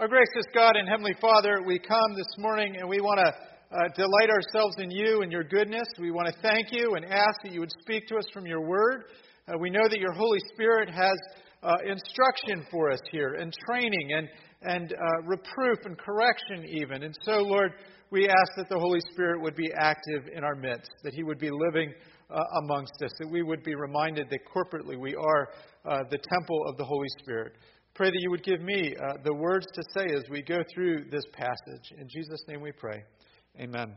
Our gracious God and Heavenly Father, we come this morning and we want to uh, delight ourselves in you and your goodness. We want to thank you and ask that you would speak to us from your word. Uh, we know that your Holy Spirit has uh, instruction for us here and training and, and uh, reproof and correction, even. And so, Lord, we ask that the Holy Spirit would be active in our midst, that he would be living uh, amongst us, that we would be reminded that corporately we are uh, the temple of the Holy Spirit. Pray that you would give me uh, the words to say as we go through this passage. In Jesus' name we pray. Amen.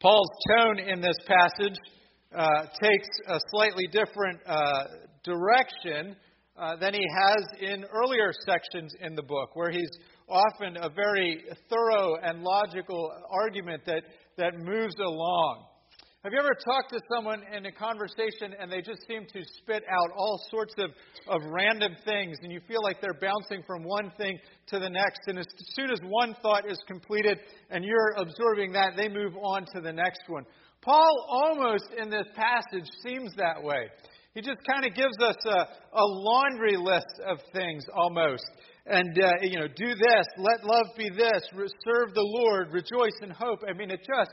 Paul's tone in this passage uh, takes a slightly different uh, direction uh, than he has in earlier sections in the book, where he's often a very thorough and logical argument that, that moves along. Have you ever talked to someone in a conversation and they just seem to spit out all sorts of, of random things and you feel like they're bouncing from one thing to the next? And as soon as one thought is completed and you're absorbing that, they move on to the next one. Paul almost in this passage seems that way. He just kind of gives us a, a laundry list of things almost. And, uh, you know, do this, let love be this, serve the Lord, rejoice in hope. I mean, it just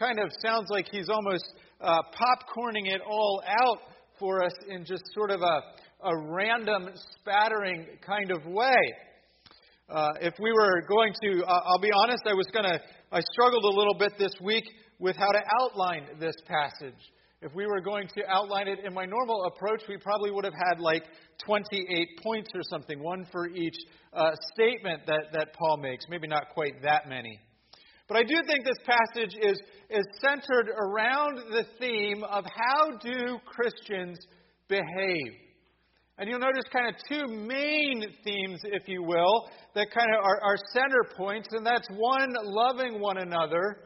kind of sounds like he's almost uh, popcorning it all out for us in just sort of a, a random spattering kind of way. Uh, if we were going to, uh, I'll be honest, I was going to, I struggled a little bit this week with how to outline this passage. If we were going to outline it in my normal approach, we probably would have had like 28 points or something, one for each uh, statement that, that Paul makes. Maybe not quite that many. But I do think this passage is, is centered around the theme of how do Christians behave. And you'll notice kind of two main themes, if you will, that kind of are, are center points, and that's one, loving one another,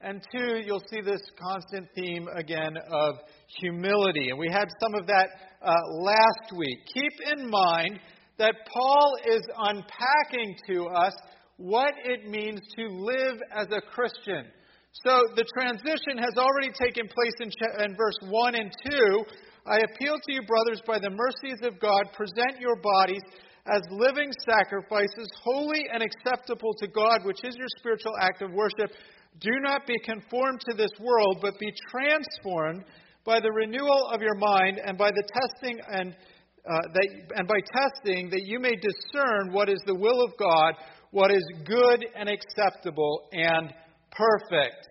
and two, you'll see this constant theme again of humility. And we had some of that uh, last week. Keep in mind that Paul is unpacking to us what it means to live as a Christian. So the transition has already taken place in, in verse 1 and 2. I appeal to you, brothers, by the mercies of God, present your bodies as living sacrifices, holy and acceptable to God, which is your spiritual act of worship. Do not be conformed to this world, but be transformed by the renewal of your mind and by the testing and uh, that, and by testing that you may discern what is the will of God what is good and acceptable and perfect.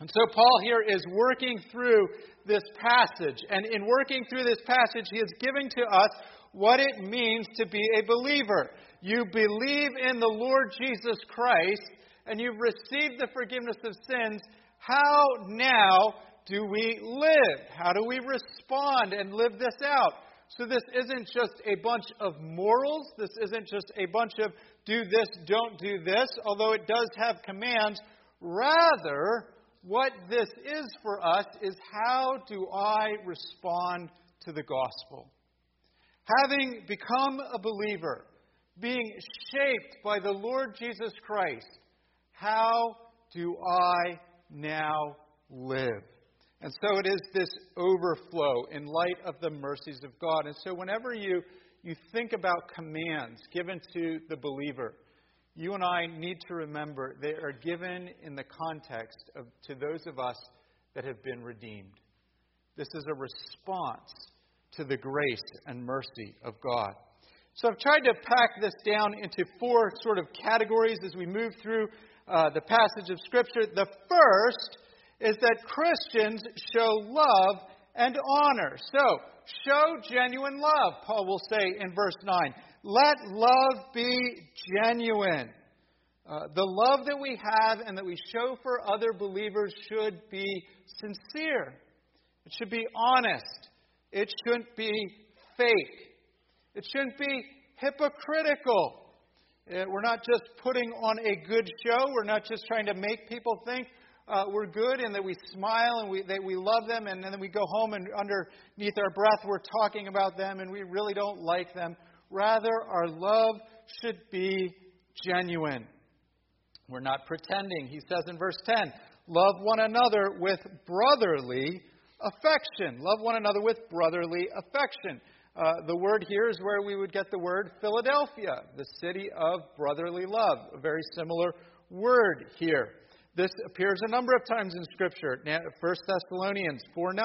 And so Paul here is working through this passage. And in working through this passage, he is giving to us what it means to be a believer. You believe in the Lord Jesus Christ, and you've received the forgiveness of sins. How now do we live? How do we respond and live this out? So, this isn't just a bunch of morals. This isn't just a bunch of do this, don't do this, although it does have commands. Rather, what this is for us is how do I respond to the gospel? Having become a believer, being shaped by the Lord Jesus Christ, how do I now live? And so it is this overflow in light of the mercies of God. And so whenever you you think about commands given to the believer, you and I need to remember they are given in the context of to those of us that have been redeemed. This is a response to the grace and mercy of God. So I've tried to pack this down into four sort of categories as we move through uh, the passage of Scripture. The first is that Christians show love and honor. So, show genuine love, Paul will say in verse 9. Let love be genuine. Uh, the love that we have and that we show for other believers should be sincere. It should be honest. It shouldn't be fake. It shouldn't be hypocritical. Uh, we're not just putting on a good show. We're not just trying to make people think uh, we're good and that we smile and we, that we love them, and, and then we go home and underneath our breath we're talking about them and we really don't like them. Rather, our love should be genuine. We're not pretending. He says in verse 10 love one another with brotherly affection. Love one another with brotherly affection. Uh, the word here is where we would get the word Philadelphia, the city of brotherly love. A very similar word here. This appears a number of times in Scripture. 1 Thessalonians 4 9.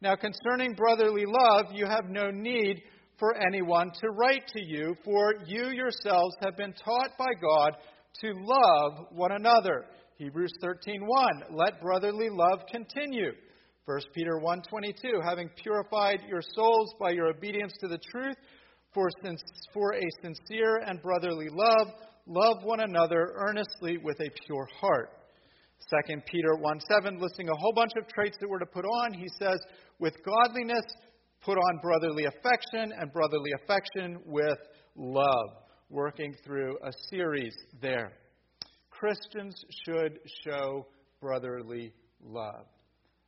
Now, concerning brotherly love, you have no need for anyone to write to you, for you yourselves have been taught by God to love one another. Hebrews 13:1 Let brotherly love continue. 1 Peter 1:22 Having purified your souls by your obedience to the truth for, for a sincere and brotherly love, love one another earnestly with a pure heart. 2 Peter 1 7, listing a whole bunch of traits that we're to put on, he says, with godliness, put on brotherly affection, and brotherly affection with love. Working through a series there. Christians should show brotherly love.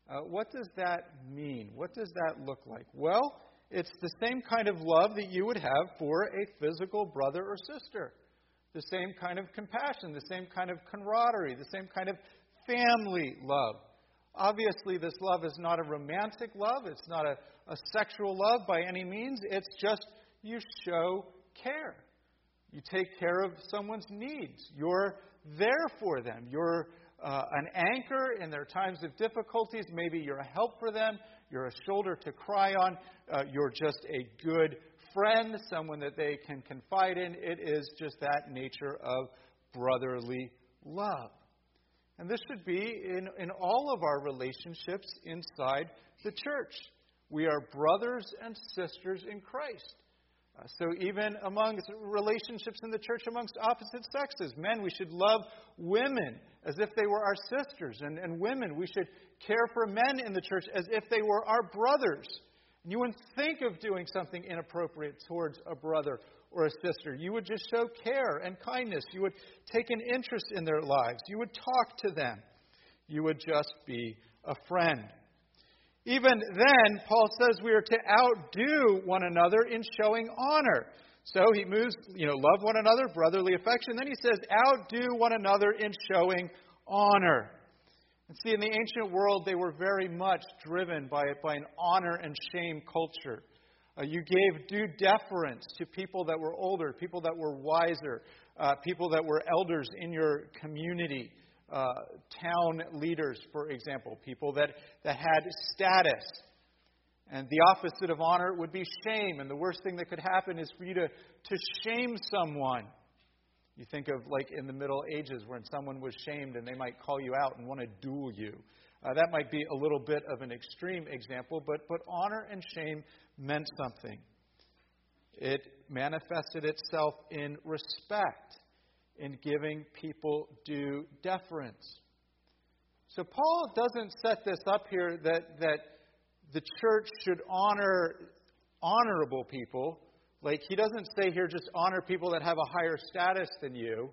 Uh, what does that mean? What does that look like? Well, it's the same kind of love that you would have for a physical brother or sister. The same kind of compassion, the same kind of camaraderie, the same kind of family love. Obviously, this love is not a romantic love, it's not a, a sexual love by any means. It's just you show care. You take care of someone's needs. You're there for them. You're uh, an anchor in their times of difficulties. Maybe you're a help for them. You're a shoulder to cry on. Uh, you're just a good friend, someone that they can confide in. It is just that nature of brotherly love. And this should be in, in all of our relationships inside the church. We are brothers and sisters in Christ. Uh, so, even among relationships in the church amongst opposite sexes, men, we should love women as if they were our sisters, and, and women, we should care for men in the church as if they were our brothers. And you wouldn't think of doing something inappropriate towards a brother or a sister. You would just show care and kindness. You would take an interest in their lives. You would talk to them. You would just be a friend. Even then, Paul says we are to outdo one another in showing honor. So he moves, you know, love one another, brotherly affection. Then he says, outdo one another in showing honor. And see, in the ancient world, they were very much driven by, by an honor and shame culture. Uh, you gave due deference to people that were older, people that were wiser, uh, people that were elders in your community, uh, town leaders, for example, people that, that had status. And the opposite of honor would be shame. And the worst thing that could happen is for you to, to shame someone. You think of like in the Middle Ages when someone was shamed and they might call you out and want to duel you. Uh, that might be a little bit of an extreme example, but, but honor and shame meant something. It manifested itself in respect, in giving people due deference. So Paul doesn't set this up here that, that the church should honor honorable people. Like, he doesn't say here just honor people that have a higher status than you.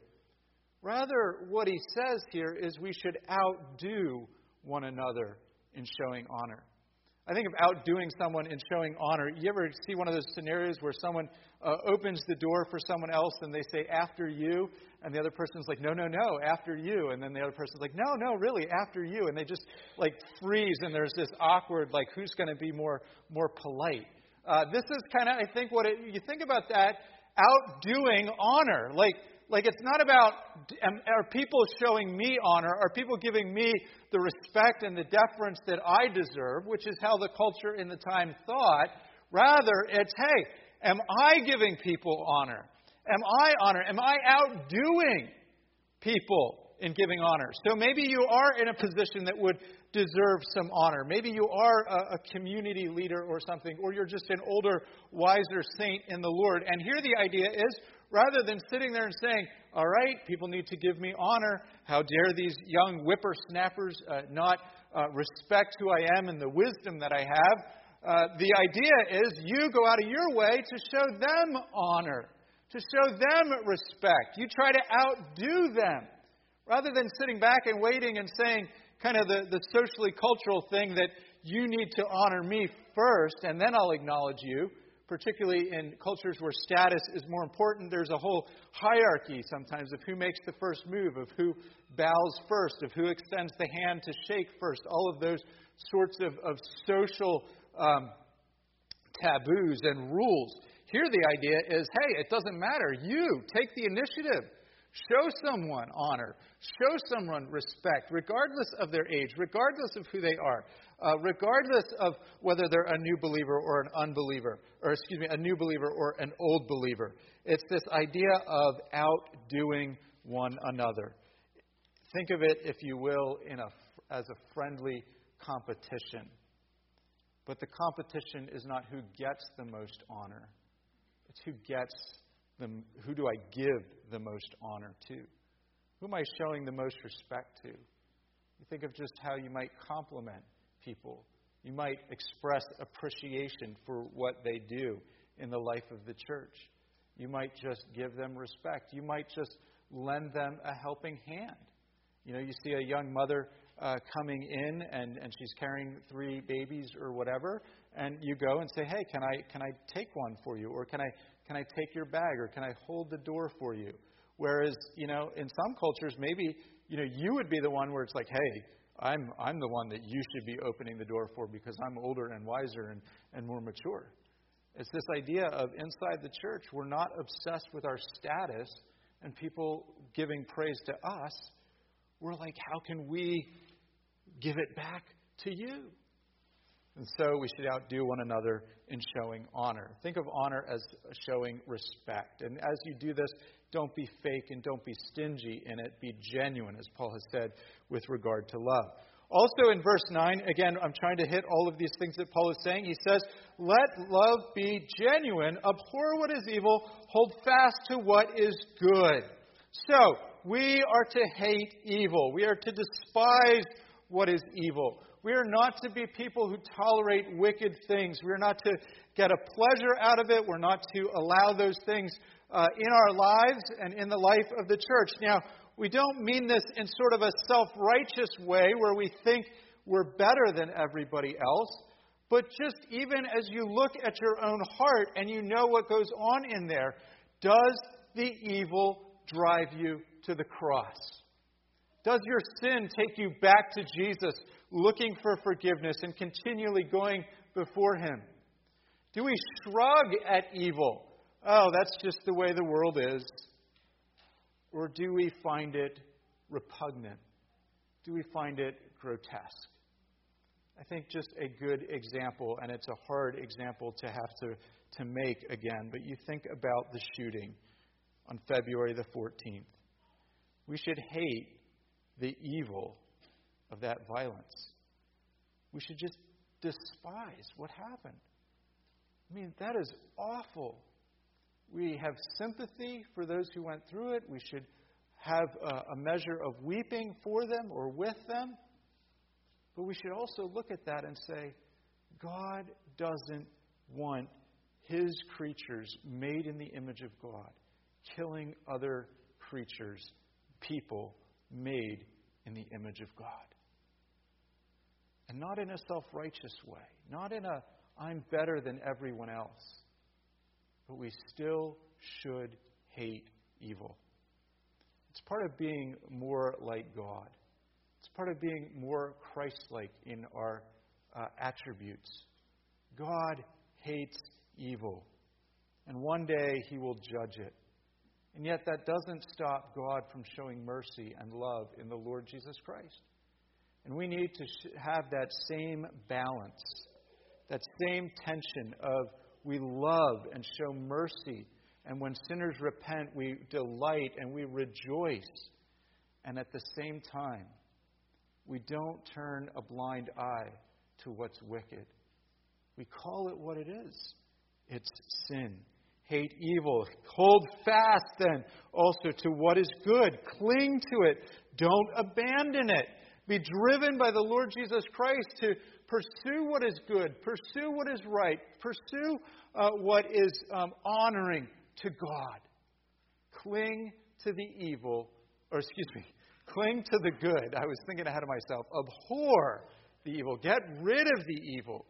Rather, what he says here is we should outdo one another in showing honor. I think of outdoing someone in showing honor. You ever see one of those scenarios where someone uh, opens the door for someone else and they say, after you, and the other person's like, no, no, no, after you. And then the other person's like, no, no, really, after you. And they just like freeze and there's this awkward, like, who's going to be more, more polite? Uh, this is kind of, I think, what it, you think about that, outdoing honor. Like, like it's not about are people showing me honor? Are people giving me the respect and the deference that I deserve, which is how the culture in the time thought? Rather, it's hey, am I giving people honor? Am I honor? Am I outdoing people in giving honor? So maybe you are in a position that would deserve some honor. Maybe you are a, a, community leader or something, or you're just an older, wiser saint in the Lord. And here the idea is rather than sitting there and saying, All right, people need to give me honor, how dare these young whippersnappers uh, not uh, respect who I am and the wisdom that I have. Uh, the idea is you go out of your way to show them honor, to show them respect. You try to outdo them. Rather than sitting back and waiting and saying, kind of the, the socially cultural thing that you need to honor me first and then I'll acknowledge you, particularly in cultures where status is more important. There's a whole hierarchy sometimes of who makes the first move, of who bows first, of who extends the hand to shake first. All of those sorts of, of social um, taboos and rules. Here, the idea is hey, it doesn't matter. You take the initiative. Show someone honor. Show someone respect, regardless of their age, regardless of who they are, uh, regardless of whether they're a new believer or an unbeliever, or excuse me, a new believer or an old believer. It's this idea of outdoing one another. Think of it, if you will, in a, as a friendly competition. But the competition is not who gets the most honor, it's who gets the, who do I give the most honor to? Who am I showing the most respect to? You think of just how you might compliment people. You might express appreciation for what they do in the life of the church. You might just give them respect. You might just lend them a helping hand. You know, you see a young mother uh, coming in and, and she's carrying three babies or whatever, and you go and say, "Hey, can I can I take one for you, or can I can I take your bag, or can I hold the door for you?" Whereas, you know, in some cultures, maybe you know you would be the one where it's like, "Hey, I'm I'm the one that you should be opening the door for because I'm older and wiser and, and more mature." It's this idea of inside the church, we're not obsessed with our status and people giving praise to us. We're like, how can we give it back to you? And so we should outdo one another in showing honor. Think of honor as showing respect. And as you do this, don't be fake and don't be stingy in it. Be genuine, as Paul has said with regard to love. Also in verse 9, again, I'm trying to hit all of these things that Paul is saying. He says, Let love be genuine, abhor what is evil, hold fast to what is good. So, we are to hate evil. We are to despise what is evil. We are not to be people who tolerate wicked things. We are not to get a pleasure out of it. We're not to allow those things uh, in our lives and in the life of the church. Now, we don't mean this in sort of a self righteous way where we think we're better than everybody else, but just even as you look at your own heart and you know what goes on in there, does the evil drive you to the cross? Does your sin take you back to Jesus, looking for forgiveness and continually going before Him? Do we shrug at evil? Oh, that's just the way the world is. Or do we find it repugnant? Do we find it grotesque? I think just a good example, and it's a hard example to have to, to make again, but you think about the shooting on February the 14th. We should hate the evil of that violence. We should just despise what happened. I mean, that is awful. We have sympathy for those who went through it. We should have a, measure of weeping for them or with them. But we should also look at that and say, God doesn't want his creatures made in the image of God killing other creatures, people made in the image of God. And not in a self righteous way, not in a I'm better than everyone else, but we still should hate evil. It's part of being more like God. It's part of being more Christ like in our uh, attributes. God hates evil, and one day he will judge it. And yet, that doesn't stop God from showing mercy and love in the Lord Jesus Christ. And we need to have that same balance, that same tension of we love and show mercy. And when sinners repent, we delight and we rejoice. And at the same time, we don't turn a blind eye to what's wicked. We call it what it is it's sin hate evil. Hold fast then also to what is good. Cling to it. Don't abandon it. Be driven by the Lord Jesus Christ to pursue what is good, pursue what is right, pursue uh, what is um, honoring to God. Cling to the evil, or excuse me, cling to the good. I was thinking ahead of myself. Abhor the evil. Get rid of the evil.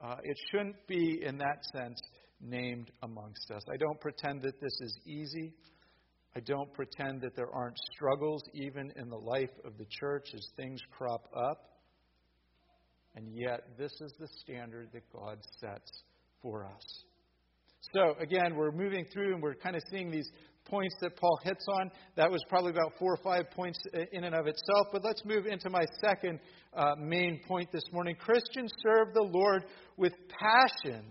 Uh, it shouldn't be, in that sense, named amongst us. I don't pretend that this is easy. I don't pretend that there aren't struggles even in the life of the church as things crop up. And yet, this is the standard that God sets for us. So, again, we're moving through and we're kind of seeing these points that Paul hits on. That was probably about four or five points in and of itself. But let's move into my second uh, main point this morning. Christians serve the Lord with passion,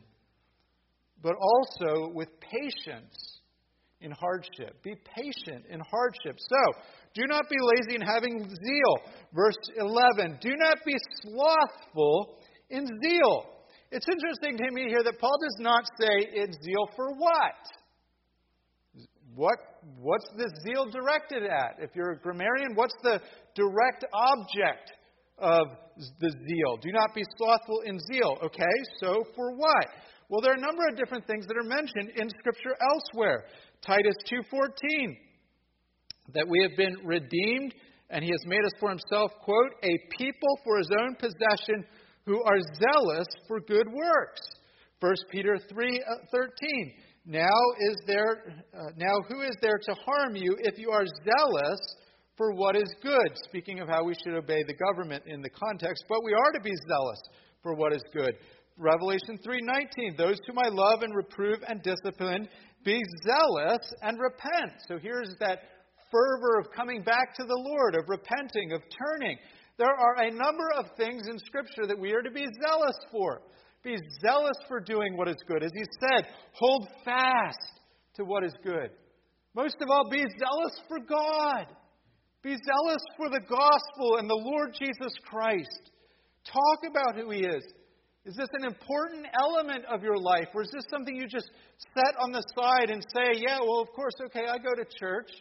but also with patience in hardship. Be patient in hardship. So, do not be lazy in having zeal. Verse 11. Do not be slothful in zeal. It's interesting to me here that Paul does not say it's zeal for what? What, what's this zeal directed at? If you're a grammarian, what's the direct object of the zeal? Do not be slothful in zeal. Okay, so for what? Well, there are a number of different things that are mentioned in Scripture elsewhere. Titus 2:14, that we have been redeemed, and He has made us for Himself, quote, a people for His own possession, who are zealous for good works. 1 Peter 3:13. Now is there uh, now who is there to harm you if you are zealous for what is good? Speaking of how we should obey the government in the context, but we are to be zealous for what is good. Revelation 3:19 Those whom I love and reprove and discipline be zealous and repent. So here's that fervor of coming back to the Lord, of repenting, of turning. There are a number of things in Scripture that we are to be zealous for. Be zealous for doing what is good. As he said, hold fast to what is good. Most of all, be zealous for God. Be zealous for the gospel and the Lord Jesus Christ. Talk about who he is. Is this an important element of your life, or is this something you just set on the side and say, yeah, well, of course, okay, I go to church?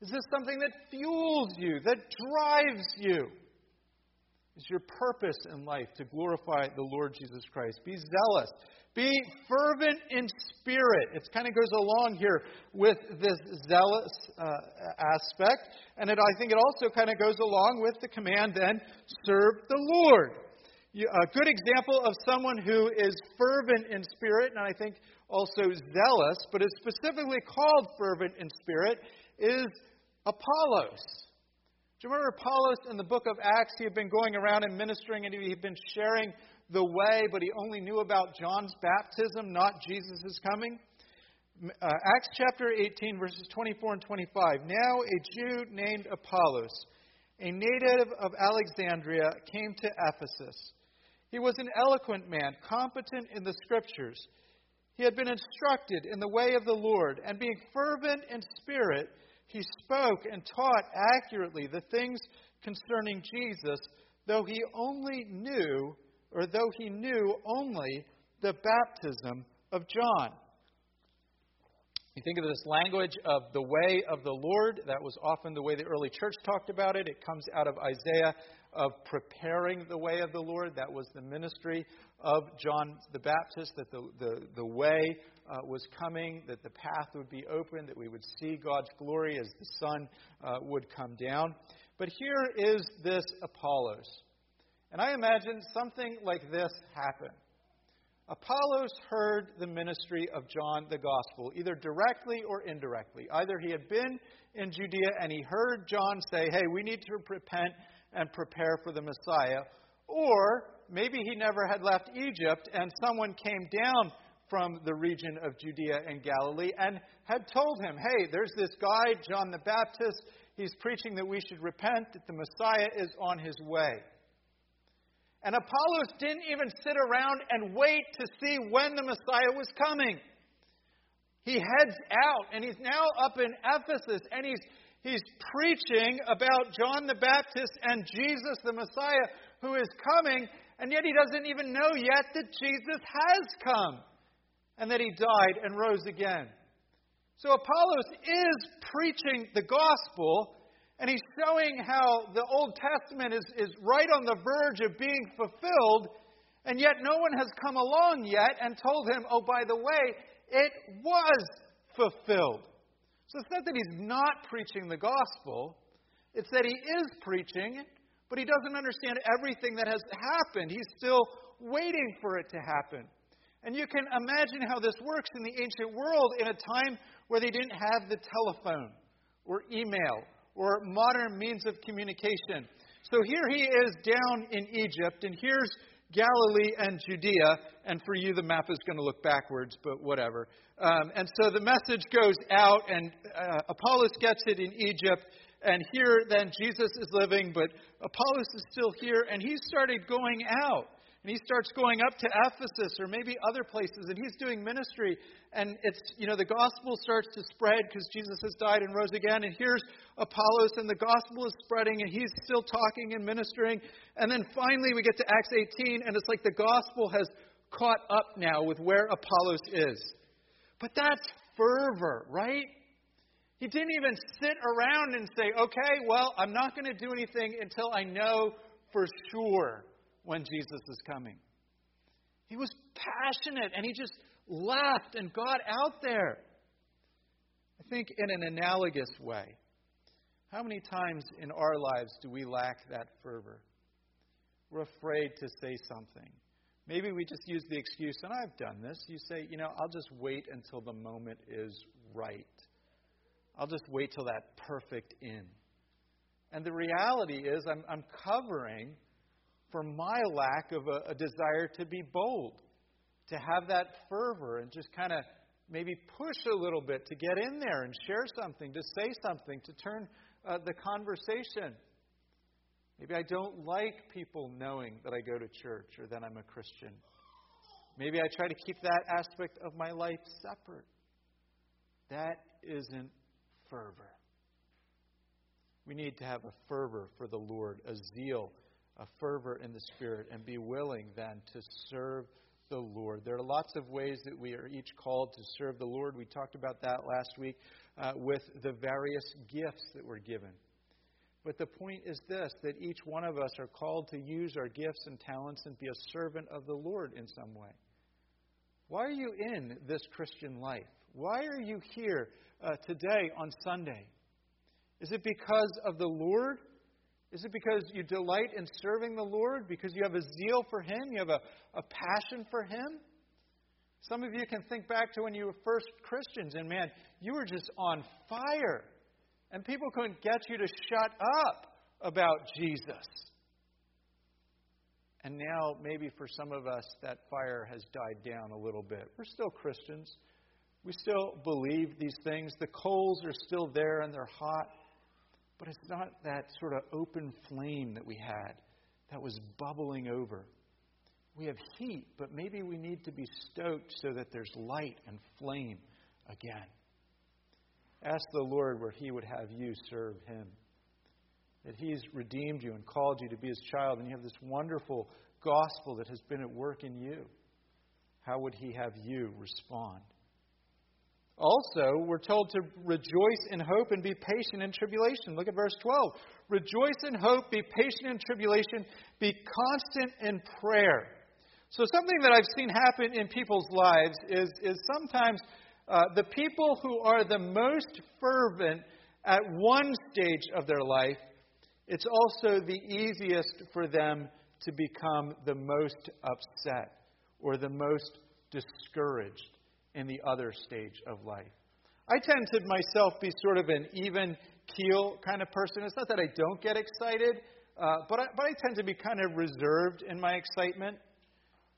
Is this something that fuels you, that drives you? is your purpose in life to glorify the Lord Jesus Christ. Be zealous. Be fervent in spirit. It kind of goes along here with this zealous uh, aspect. And it, I think it also kind of goes along with the command then, serve the Lord. A good example of someone who is fervent in spirit, and I think also zealous, but is specifically called fervent in spirit, is Apollos. Do you remember Apollos in the book of Acts? He had been going around and ministering and he had been sharing the way, but he only knew about John's baptism, not Jesus' coming. Uh, Acts chapter 18, verses 24 and 25. Now a Jew named Apollos, a native of Alexandria, came to Ephesus. He was an eloquent man, competent in the scriptures. He had been instructed in the way of the Lord, and being fervent in spirit, he spoke and taught accurately the things concerning Jesus, though he only knew, or though he knew only the baptism of John. You think of this language of the way of the Lord. That was often the way the early church talked about it. It comes out of Isaiah of preparing the way of the Lord. That was the ministry of John the Baptist, that the, the, the way uh, was coming, that the path would be open, that we would see God's glory as the sun uh, would come down. But here is this Apollos. And I imagine something like this happened. Apollos heard the ministry of John the gospel, either directly or indirectly. Either he had been in Judea and he heard John say, Hey, we need to repent and prepare for the Messiah. Or maybe he never had left Egypt and someone came down from the region of Judea and Galilee and had told him, hey, there's this guy, John the Baptist. He's preaching that we should repent, that the Messiah is on his way. And Apollos didn't even sit around and wait to see when the Messiah was coming. He heads out and he's now up in Ephesus and he's He's preaching about John the Baptist and Jesus the Messiah who is coming, and yet he doesn't even know yet that Jesus has come and that he died and rose again. So Apollos is preaching the gospel, and he's showing how the Old Testament is, is right on the verge of being fulfilled, and yet no one has come along yet and told him, oh, by the way, it was fulfilled. So it's not that he's not preaching the gospel, it's that he is preaching, but he doesn't understand everything that has happened. He's still waiting for it to happen. And you can imagine how this works in the ancient world in a time where they didn't have the telephone or email or modern means of communication. So here he is down in Egypt, and here's Galilee and Judea. And for you, the map is going to look backwards, but whatever. Um, and so the message goes out, and uh, Apollos gets it in Egypt. And here, then, Jesus is living, but Apollos is still here, and he started going out. And he starts going up to Ephesus or maybe other places, and he's doing ministry. And it's, you know, the gospel starts to spread because Jesus has died and rose again. And here's Apollos, and the gospel is spreading, and he's still talking and ministering. And then finally, we get to Acts 18, and it's like the gospel has caught up now with where Apollos is. But that's fervor, right? He didn't even sit around and say, okay, well, I'm not going to do anything until I know for sure when Jesus is coming. He was passionate and he just left and got out there. I think in an analogous way, how many times in our lives do we lack that fervor? We're afraid to say something. Maybe we just use the excuse, and I've done this. You say, you know, I'll just wait until the moment is right. I'll just wait till that perfect in. And the reality is, I'm, I'm covering for my lack of a, a desire to be bold, to have that fervor and just kind of maybe push a little bit to get in there and share something, to say something, to turn uh, the conversation. Maybe I don't like people knowing that I go to church or that I'm a Christian. Maybe I try to keep that aspect of my life separate. That isn't fervor. We need to have a fervor for the Lord, a zeal a fervor in the Spirit and be willing then to serve the Lord. There are lots of ways that we are each called to serve the Lord. We talked about that last week uh, with the various gifts that we're given. But the point is this that each one of us are called to use our gifts and talents and be a servant of the Lord in some way. Why are you in this Christian life? Why are you here uh, today on Sunday? Is it because of the Lord? Is it because you delight in serving the Lord? Because you have a zeal for Him? You have a, a passion for Him? Some of you can think back to when you were first Christians, and man, you were just on fire. And people couldn't get you to shut up about Jesus. And now, maybe for some of us, that fire has died down a little bit. We're still Christians. We still believe these things. The coals are still there and they're hot. But it's not that sort of open flame that we had that was bubbling over. We have heat, but maybe we need to be stoked so that there's light and flame again. Ask the Lord where He would have you serve Him. That He's redeemed you and called you to be His child, and you have this wonderful gospel that has been at work in you. How would He have you respond? Also, we're told to rejoice in hope and be patient in tribulation. Look at verse 12. Rejoice in hope, be patient in tribulation, be constant in prayer. So, something that I've seen happen in people's lives is, is sometimes uh, the people who are the most fervent at one stage of their life, it's also the easiest for them to become the most upset or the most discouraged in the other stage of life. I tend to myself be sort of an even keel kind of person. It's not that I don't get excited, uh, but, I, but I tend to be kind of reserved in my excitement.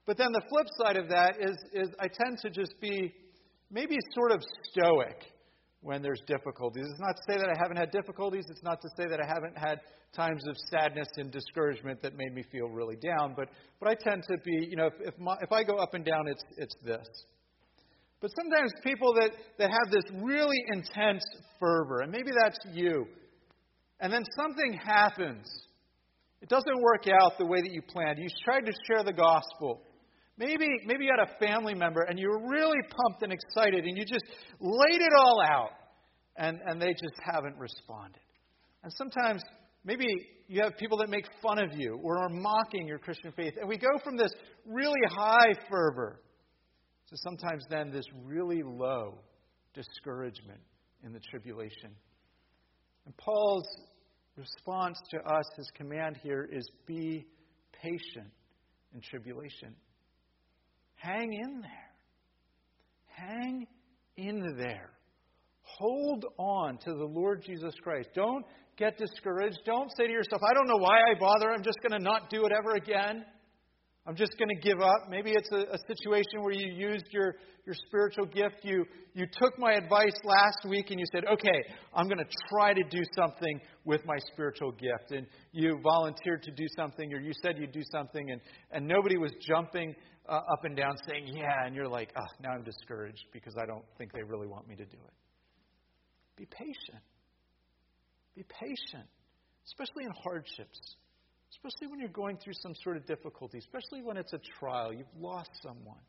But then the flip side of that is, is I tend to just be maybe sort of stoic when there's difficulties. It's not to say that I haven't had difficulties. It's not to say that I haven't had times of sadness and discouragement that made me feel really down. But, but I tend to be, you know, if, if, my, if I go up and down, it's, it's this. But sometimes people that, that have this really intense fervor, and maybe that's you, and then something happens. It doesn't work out the way that you planned. You tried to share the gospel. Maybe, maybe you had a family member and you were really pumped and excited and you just laid it all out and, and they just haven't responded. And sometimes maybe you have people that make fun of you or are mocking your Christian faith. And we go from this really high fervor so sometimes then this really low discouragement in the tribulation. And Paul's response to us, his command here is be patient in tribulation. Hang in there. Hang in there. Hold on to the Lord Jesus Christ. Don't get discouraged. Don't say to yourself, I don't know why I bother. I'm just going to not do it ever again. I'm just going to give up. Maybe it's a, a, situation where you used your, your spiritual gift. You, you took my advice last week and you said, okay, I'm going to try to do something with my spiritual gift. And you volunteered to do something or you said you'd do something and, and nobody was jumping uh, up and down saying, yeah. And you're like, oh, now I'm discouraged because I don't think they really want me to do it. Be patient. Be patient, especially in hardships especially when you're going through some sort of difficulty, especially when it's a trial, you've lost someone.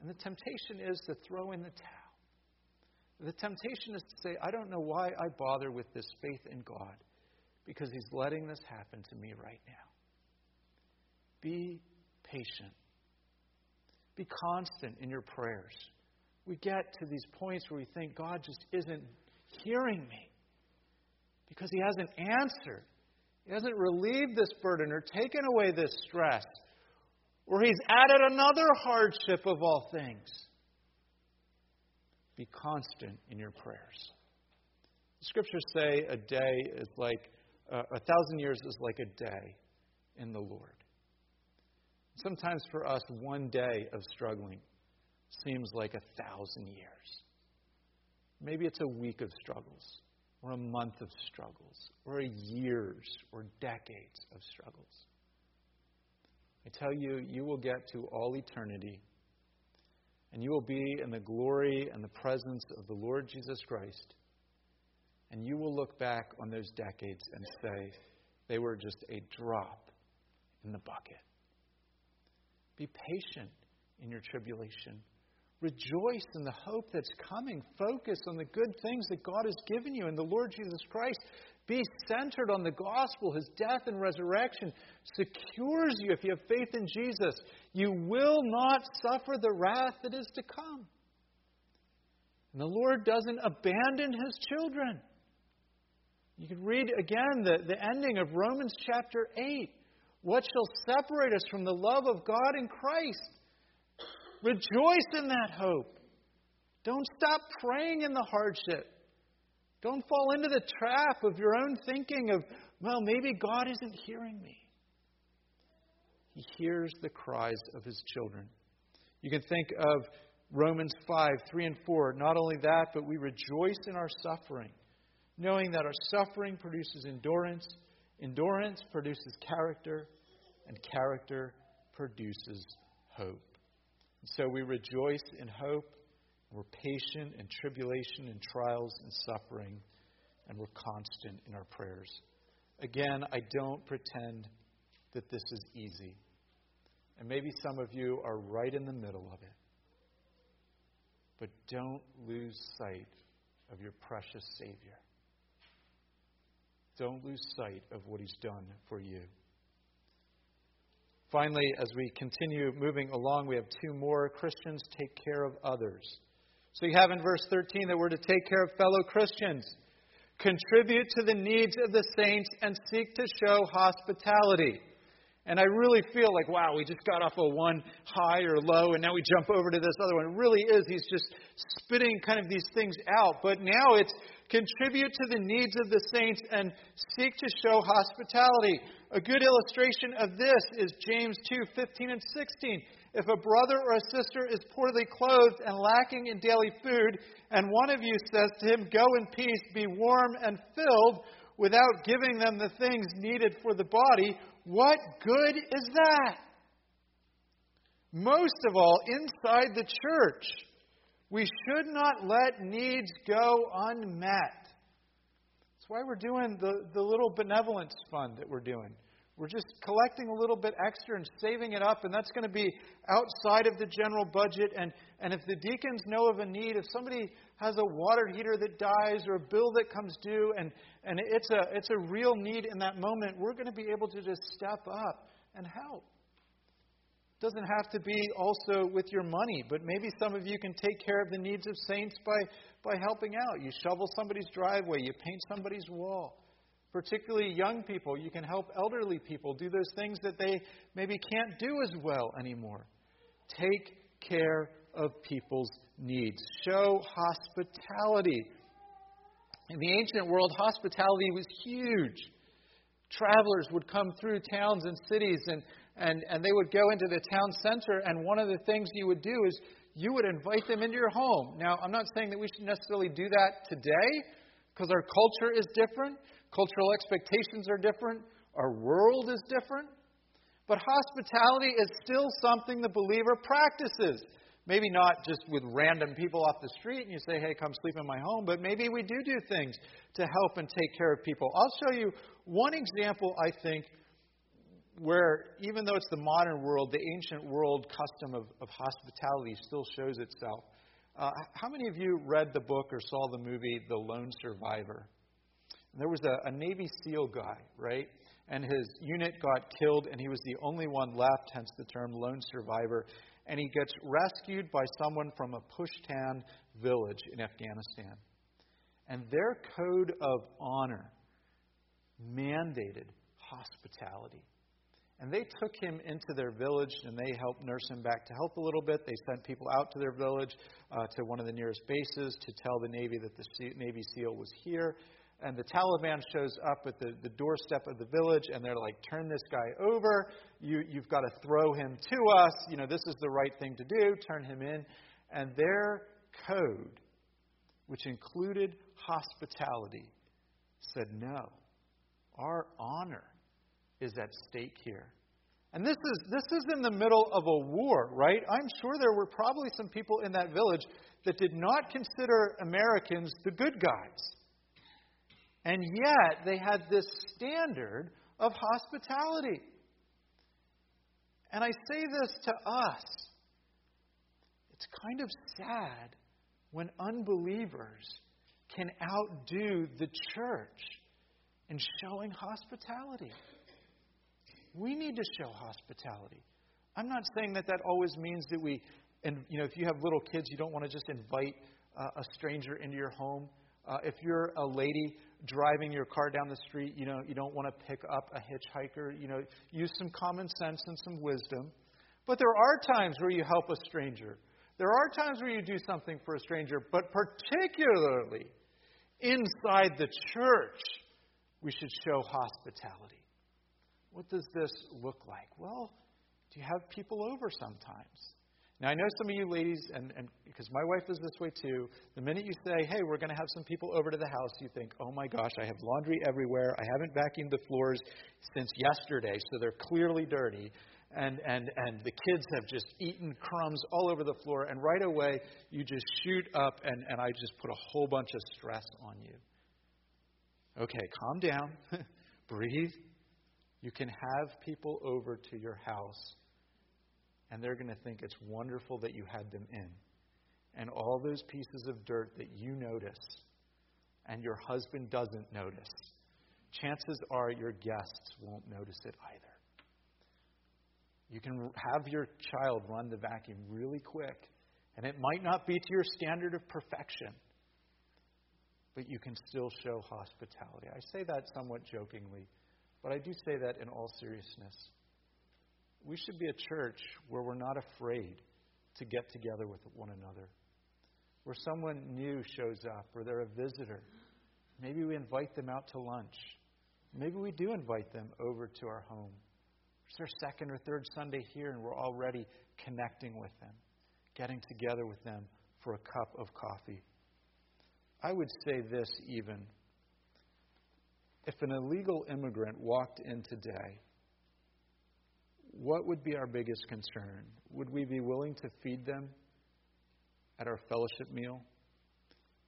And the temptation is to throw in the towel. The temptation is to say, I don't know why I bother with this faith in God because He's letting this happen to me right now. Be patient. Be constant in your prayers. We get to these points where we think God just isn't hearing me because He hasn't answered. He hasn't relieved this burden or taken away this stress, or He's added another hardship of all things. Be constant in your prayers. The scriptures say a day is like, uh, a thousand years is like a day in the Lord. Sometimes for us, one day of struggling seems like a thousand years. Maybe it's a week of struggles or a month of struggles, or a years or decades of struggles. I tell you, you will get to all eternity, and you will be in the glory and the presence of the Lord Jesus Christ, and you will look back on those decades and say, they were just a drop in the bucket. Be patient in your tribulation. Rejoice in the hope that's coming. Focus on the good things that God has given you in the Lord Jesus Christ. Be centered on the gospel. His death and resurrection secures you if you have faith in Jesus. You will not suffer the wrath that is to come. And the Lord doesn't abandon his children. You can read again the, the ending of Romans chapter 8. What shall separate us from the love of God in Christ? Rejoice in that hope. Don't stop praying in the hardship. Don't fall into the trap of your own thinking of, well, maybe God isn't hearing me. He hears the cries of his children. You can think of Romans 5, 3 and 4. Not only that, but we rejoice in our suffering, knowing that our suffering produces endurance, endurance produces character, and character produces hope. And so we rejoice in hope. We're patient in tribulation and trials and suffering, and we're constant in our prayers. Again, I don't pretend that this is easy. And maybe some of you are right in the middle of it. But don't lose sight of your precious Savior. Don't lose sight of what He's done for you. Finally, as we continue moving along, we have two more Christians take care of others. So you have in verse 13 that we're to take care of fellow Christians, contribute to the needs of the saints, and seek to show hospitality. And I really feel like, wow, we just got off of one high or low, and now we jump over to this other one. It really is. He's just spitting kind of these things out. But now it's contribute to the needs of the saints and seek to show hospitality. A good illustration of this is James 2 15 and 16. If a brother or a sister is poorly clothed and lacking in daily food, and one of you says to him, Go in peace, be warm and filled, without giving them the things needed for the body, what good is that? Most of all, inside the church, we should not let needs go unmet That's why we're doing the, the little benevolence fund that we're doing. We're just collecting a little bit extra and saving it up, and that's going to be outside of the general budget. And, and if the deacons know of a need, if somebody has a water heater that dies or a bill that comes due, and, and it's, a, it's a real need in that moment, we're going to be able to just step up and help. Doesn't have to be also with your money, but maybe some of you can take care of the needs of saints by by helping out. You shovel somebody's driveway, you paint somebody's wall. Particularly young people, you can help elderly people do those things that they maybe can't do as well anymore. Take care of people's needs. Show hospitality. In the ancient world, hospitality was huge. Travelers would come through towns and cities, and, and, and they would go into the town center, and one of the things you would do is you would invite them into your home. Now, I'm not saying that we should necessarily do that today, because our culture is different, cultural expectations are different, our world is different. But hospitality is still something the believer practices. Maybe not just with random people off the street and you say, hey, come sleep in my home, but maybe we do do things to help and take care of people. I'll show you one example, I think, where even though it's the modern world, the ancient world custom of, of hospitality still shows itself. Uh, how many of you read the book or saw the movie The Lone Survivor? There was a, a Navy SEAL guy, right? And his unit got killed, and he was the only one left, hence the term lone survivor. And he gets rescued by someone from a Pashtun village in Afghanistan. And their code of honor mandated hospitality. And they took him into their village and they helped nurse him back to health a little bit. They sent people out to their village, uh, to one of the nearest bases, to tell the Navy that the Navy SEAL was here. And the Taliban shows up at the, the doorstep of the village and they're like, turn this guy over. You, you've got to throw him to us. You know, this is the right thing to do. Turn him in. And their code, which included hospitality, said, no, our honor is at stake here. And this is, this is in the middle of a war, right? I'm sure there were probably some people in that village that did not consider Americans the good guys. And yet they had this standard of hospitality. And I say this to us it's kind of sad when unbelievers can outdo the church in showing hospitality. We need to show hospitality. I'm not saying that that always means that we, and you know, if you have little kids, you don't want to just invite uh, a stranger into your home. Uh, if you're a lady driving your car down the street, you know, you don't want to pick up a hitchhiker. You know, use some common sense and some wisdom. But there are times where you help a stranger. There are times where you do something for a stranger, but particularly inside the church, we should show hospitality. What does this look like? Well, do you have people over sometimes? Now, I know some of you ladies, and, and because my wife is this way too, the minute you say, hey, we're going to have some people over to the house, you think, oh my gosh, I have laundry everywhere. I haven't vacuumed the floors since yesterday, so they're clearly dirty. And, and, and the kids have just eaten crumbs all over the floor. And right away, you just shoot up, and, and I just put a whole bunch of stress on you. Okay, calm down, breathe, you can have people over to your house, and they're going to think it's wonderful that you had them in. And all those pieces of dirt that you notice and your husband doesn't notice, chances are your guests won't notice it either. You can have your child run the vacuum really quick, and it might not be to your standard of perfection, but you can still show hospitality. I say that somewhat jokingly but I do say that in all seriousness. We should be a church where we're not afraid to get together with one another. Where someone new shows up or they're a visitor, maybe we invite them out to lunch. Maybe we do invite them over to our home. It's their second or third Sunday here, and we're already connecting with them, getting together with them for a cup of coffee. I would say this even if an illegal immigrant walked in today, what would be our biggest concern? Would we be willing to feed them at our fellowship meal?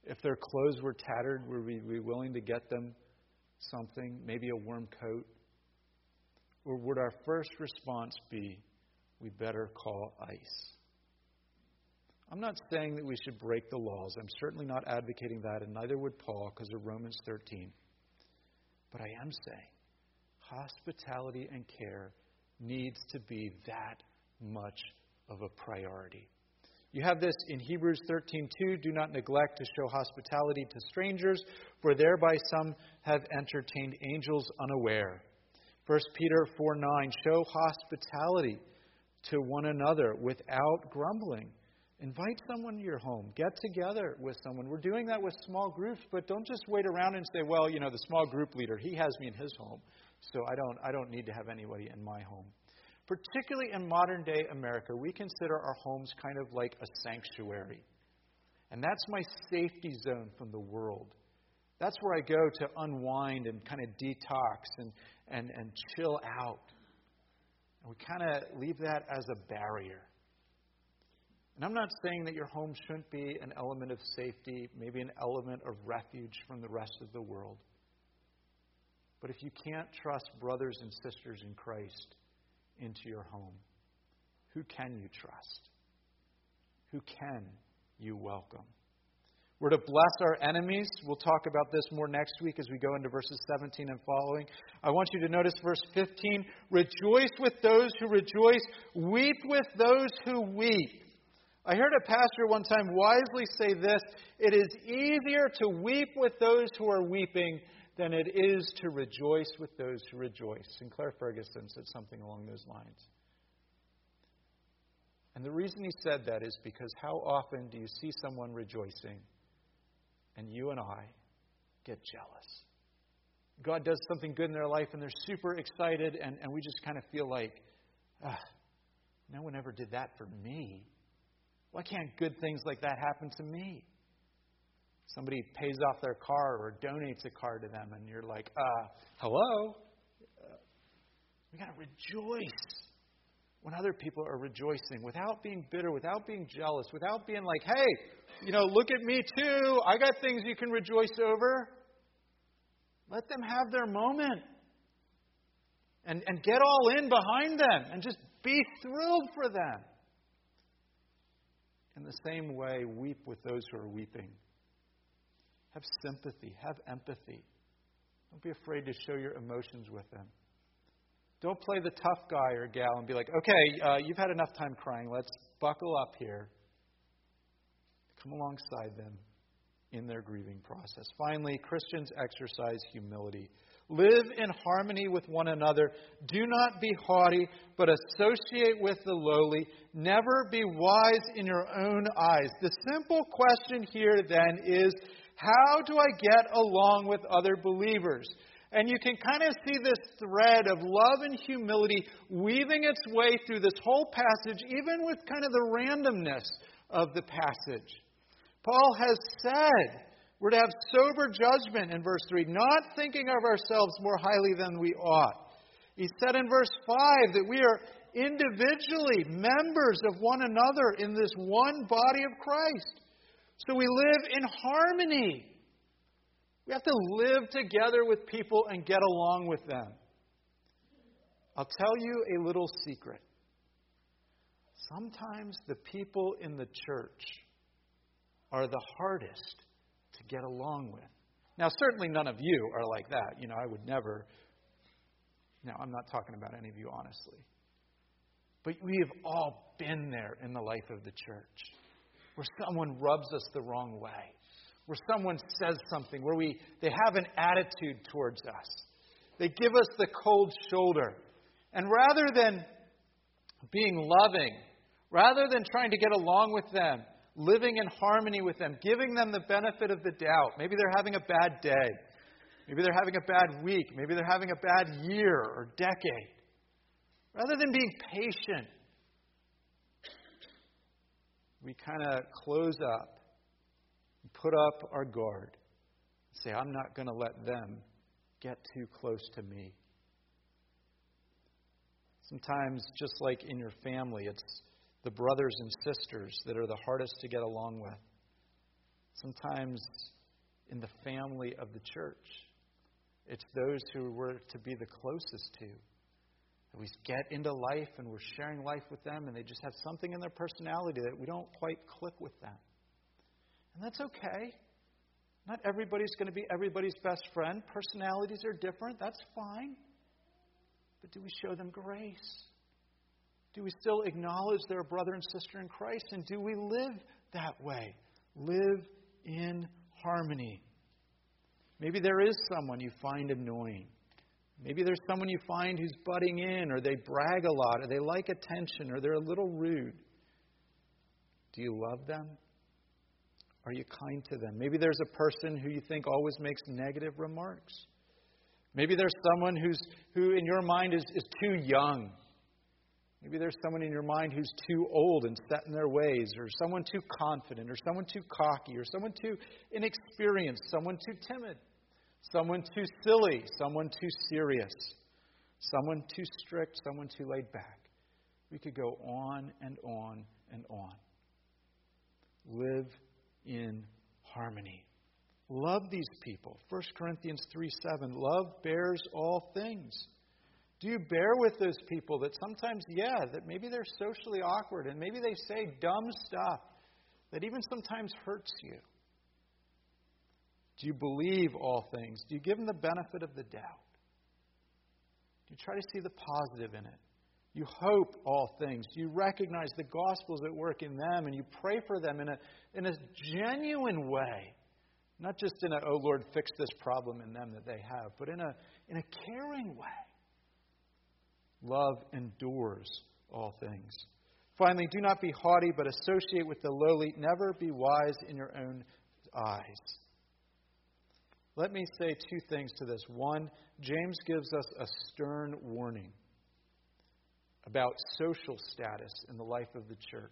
If their clothes were tattered, would we be willing to get them something, maybe a warm coat? Or would our first response be, we better call ICE? I'm not saying that we should break the laws. I'm certainly not advocating that, and neither would Paul because of Romans 13. But I am saying hospitality and care needs to be that much of a priority. You have this in Hebrews 13:2, do not neglect to show hospitality to strangers, for thereby some have entertained angels unaware. 1 Peter 4:9, show hospitality to one another without grumbling. Invite someone to your home. Get together with someone. We're doing that with small groups, but don't just wait around and say, well, you know, the small group leader, he has me in his home, so I don't, I don't need to have anybody in my home. particularly in modern day America, we consider our homes kind of like a sanctuary. And that's my safety zone from the world. That's where I go to unwind and kind of detox and, and, and chill out. And we kind of leave that as a barrier. And I'm not saying that your home shouldn't be an element of safety, maybe an element of refuge from the rest of the world. But if you can't trust brothers and sisters in Christ into your home, who can you trust? Who can you welcome? We're to bless our enemies. We'll talk about this more next week as we go into verses 17 and following. I want you to notice verse 15 Rejoice with those who rejoice, weep with those who weep. I heard a pastor one time wisely say this It is easier to weep with those who are weeping than it is to rejoice with those who rejoice. Sinclair Ferguson said something along those lines. And the reason he said that is because how often do you see someone rejoicing and you and I get jealous? God does something good in their life and they're super excited, and, and we just kind of feel like, no one ever did that for me. Why can't good things like that happen to me? Somebody pays off their car or donates a car to them, and you're like, uh, hello? We got to rejoice when other people are rejoicing without being bitter, without being jealous, without being like, hey, you know, look at me too. I got things you can rejoice over. Let them have their moment. And, and get all in behind them and just be thrilled for them. In the same way, weep with those who are weeping. Have sympathy, have empathy. Don't be afraid to show your emotions with them. Don't play the tough guy or gal and be like, okay, uh, you've had enough time crying. Let's buckle up here. Come alongside them in their grieving process. Finally, Christians exercise humility. Live in harmony with one another. Do not be haughty, but associate with the lowly. Never be wise in your own eyes. The simple question here then is how do I get along with other believers? And you can kind of see this thread of love and humility weaving its way through this whole passage, even with kind of the randomness of the passage. Paul has said we're to have sober judgment in verse 3, not thinking of ourselves more highly than we ought. He said in verse 5 that we are individually members of one another in this one body of Christ. So we live in harmony. We have to live together with people and get along with them. I'll tell you a little secret. Sometimes the people in the church are the hardest get along with. Now, certainly none of you are like that. You know, I would never. Now, I'm not talking about any of you, honestly. But we have all been there in the life of the church where someone rubs us the wrong way, where someone says something, where we, they have an attitude towards us. They give us the cold shoulder. And rather than being loving, rather than trying to get along with them, living in harmony with them, giving them the benefit of the doubt, maybe they're having a bad day, maybe they're having a bad week, maybe they're having a bad year or decade. Rather than being patient we kind of close up, put up our guard, say, I'm not going to let them get too close to me. Sometimes, just like in your family, it's the brothers and sisters that are the hardest to get along with. Sometimes, in the family of the church, it's those who we're to be the closest to we get into life and we're sharing life with them, and they just have something in their personality that we don't quite click with them. And that's okay. Not everybody's going to be everybody's best friend. Personalities are different. That's fine. But do we show them grace? Do we still acknowledge they're a brother and sister in Christ? And do we live that way? Live in harmony. Maybe there is someone you find annoying. Maybe there's someone you find who's butting in, or they brag a lot, or they like attention, or they're a little rude. Do you love them? Are you kind to them? Maybe there's a person who you think always makes negative remarks. Maybe there's someone who's, who, in your mind, is, is too young. Maybe there's someone in your mind who's too old and set in their ways, or someone too confident, or someone too cocky, or someone too inexperienced, someone too timid, someone too silly, someone too serious, someone too strict, someone too laid back. We could go on and on and on. Live in harmony. Love these people. 1 Corinthians 3 7. Love bears all things. Do you bear with those people that sometimes, yeah, that maybe they're socially awkward and maybe they say dumb stuff that even sometimes hurts you? Do you believe all things? Do you give them the benefit of the doubt? Do you try to see the positive in it? You hope all things. You recognize the gospel's at work in them and you pray for them in a, in a genuine way? Not just in a, oh Lord, fix this problem in them that they have, but in a, in a caring way. Love endures all things. Finally, do not be haughty, but associate with the lowly. Never be wise in your own eyes. Let me say two things to this. One, James gives us a stern warning about social status in the life of the church.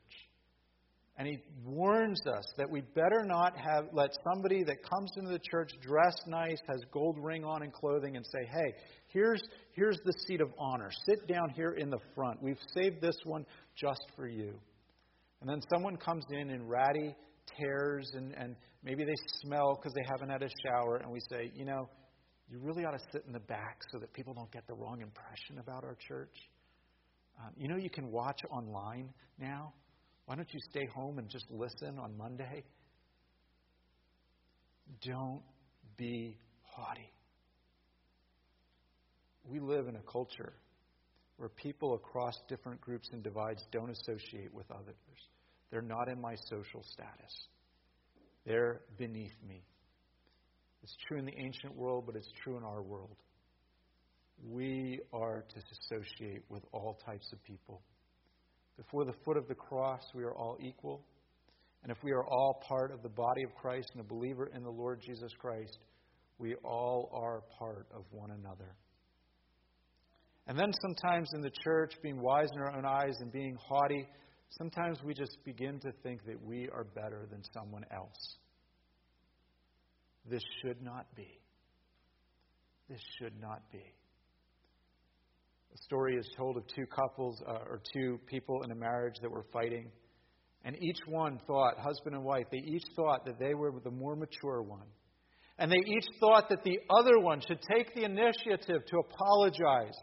And he warns us that we better not have let somebody that comes into the church dressed nice, has gold ring on and clothing, and say, "Hey, here's here's the seat of honor. Sit down here in the front. We've saved this one just for you." And then someone comes in in ratty tears, and, and maybe they smell because they haven't had a shower, and we say, "You know, you really ought to sit in the back so that people don't get the wrong impression about our church." Um, you know, you can watch online now. Why don't you stay home and just listen on Monday? Don't be haughty. We live in a culture where people across different groups and divides don't associate with others. They're not in my social status, they're beneath me. It's true in the ancient world, but it's true in our world. We are to associate with all types of people. Before the foot of the cross, we are all equal. And if we are all part of the body of Christ and a believer in the Lord Jesus Christ, we all are part of one another. And then sometimes in the church, being wise in our own eyes and being haughty, sometimes we just begin to think that we are better than someone else. This should not be. This should not be. A story is told of two couples uh, or two people in a marriage that were fighting. And each one thought, husband and wife, they each thought that they were the more mature one. And they each thought that the other one should take the initiative to apologize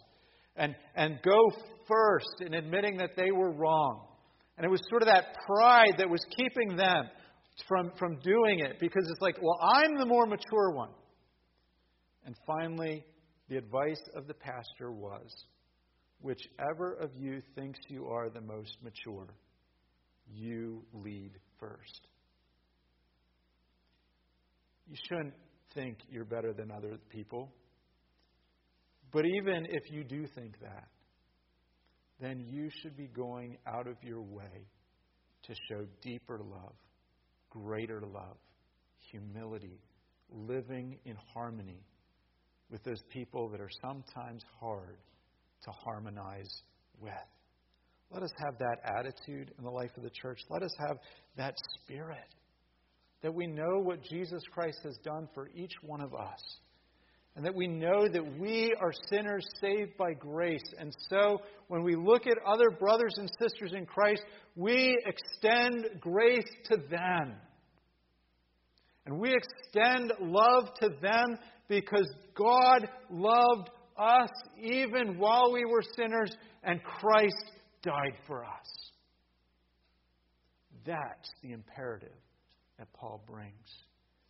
and, and go first in admitting that they were wrong. And it was sort of that pride that was keeping them from, from doing it because it's like, well, I'm the more mature one. And finally, the advice of the pastor was whichever of you thinks you are the most mature, you lead first. You shouldn't think you're better than other people. But even if you do think that, then you should be going out of your way to show deeper love, greater love, humility, living in harmony with those people that are sometimes hard to harmonize with. Let us have that attitude in the life of the church. Let us have that spirit that we know what Jesus Christ has done for each one of us. And that we know that we are sinners saved by grace. And so, when we look at other brothers and sisters in Christ, we extend grace to them. And we extend love to them because God loved us even while we were sinners, and Christ died for us. That's the imperative that Paul brings.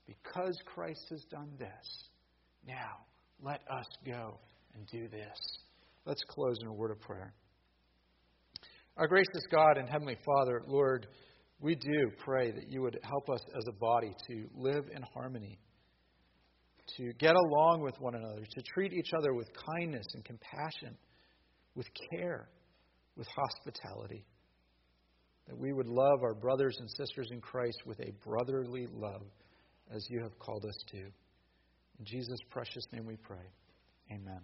Because Christ has done this, now let us go and do this. Let's close in a word of prayer. Our gracious God and Heavenly Father, Lord, we do pray that you would help us as a body to live in harmony to get along with one another, to treat each other with kindness and compassion, with care, with hospitality. That we would love our brothers and sisters in Christ with a brotherly love as you have called us to. In Jesus' precious name we pray. Amen.